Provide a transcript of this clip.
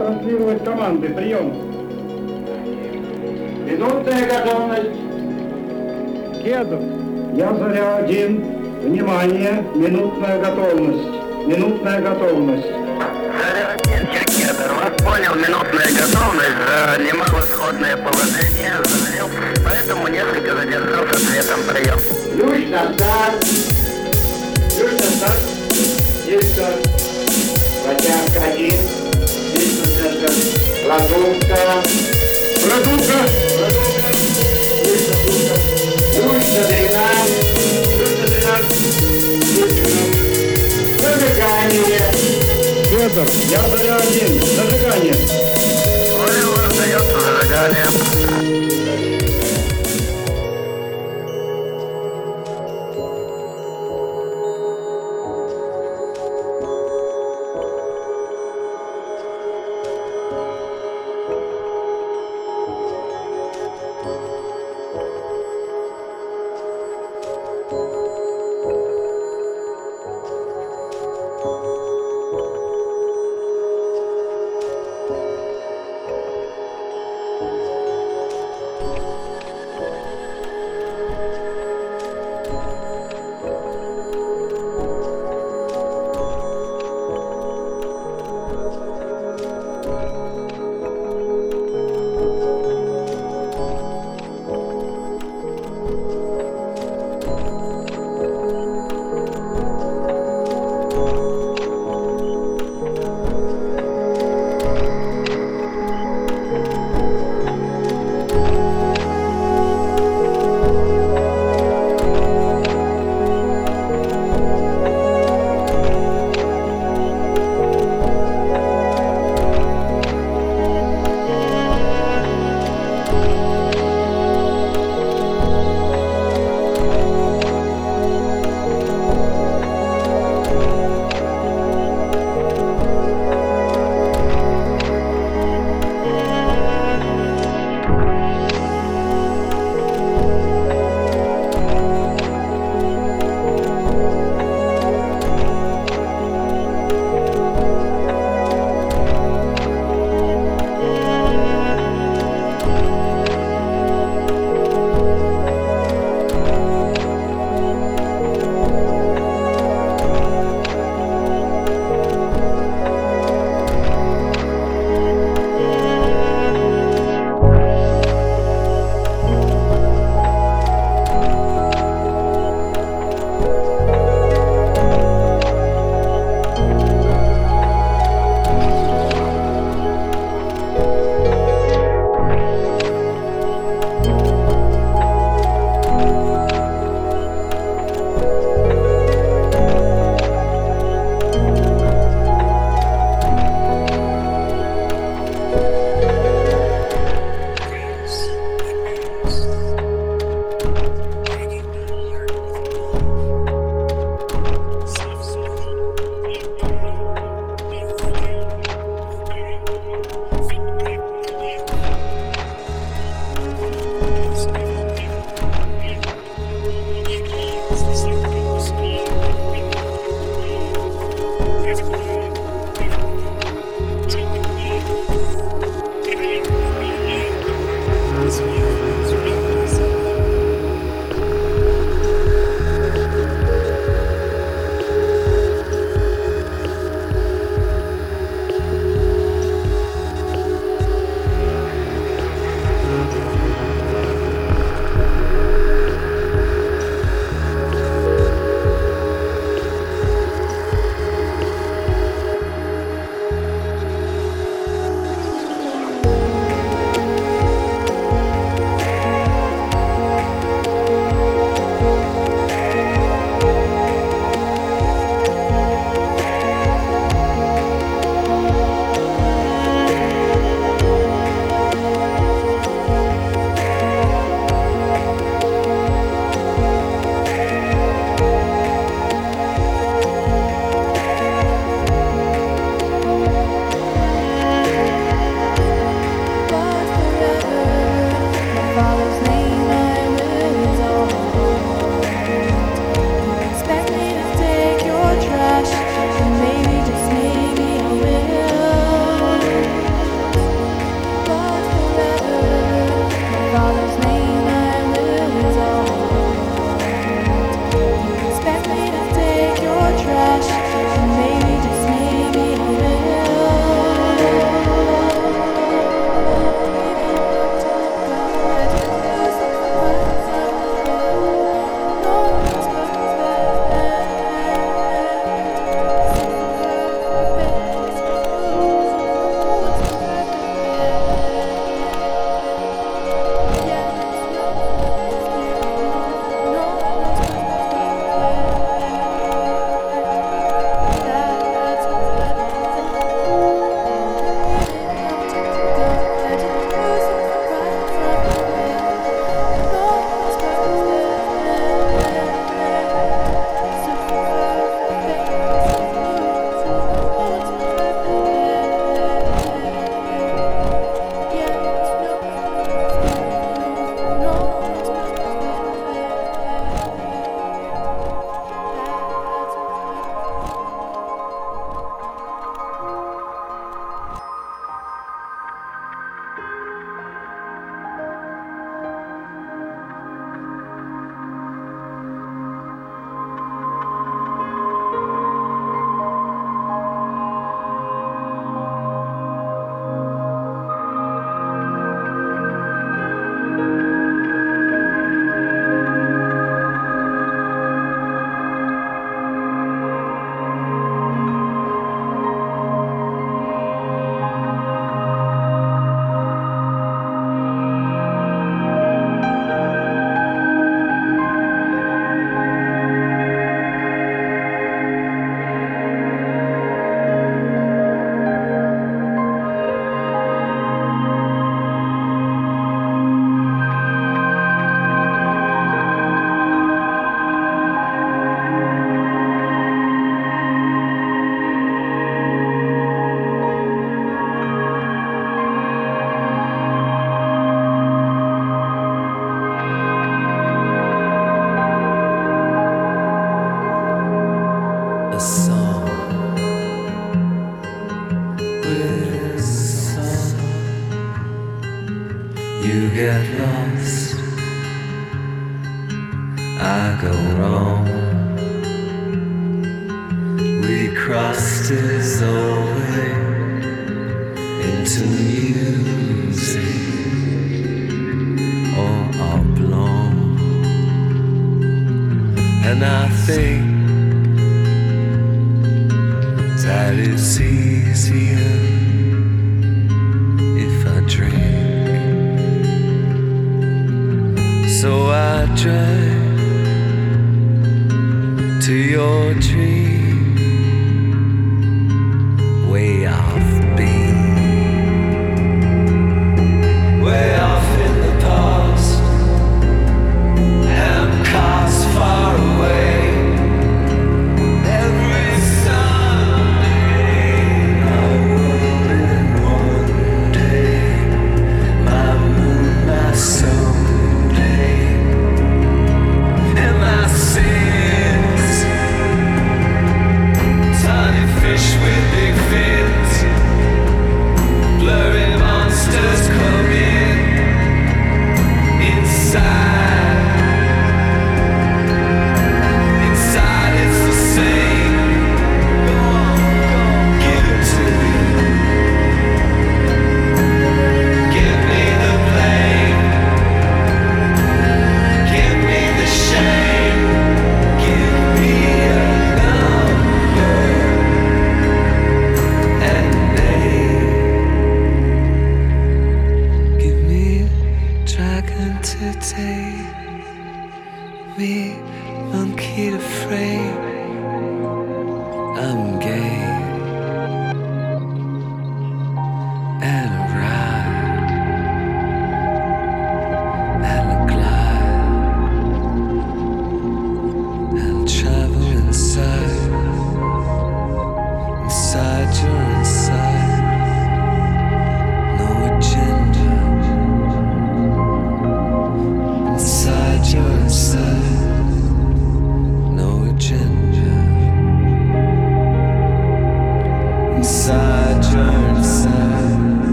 транслировать команды. Прием. Минутная готовность. Кедов. Я заря один. Внимание. Минутная готовность. Минутная готовность. Я Кедр, вас понял, минутная готовность, занимал исходное положение, залил, поэтому несколько задержался ответом прием. На старт. На старт. Есть старт. Протяжка один. На дренаж. Ключ на дренаж. Ключ на дренаж. Зажигание. Федор, я заря один. Зажигание. Раздается зажигание.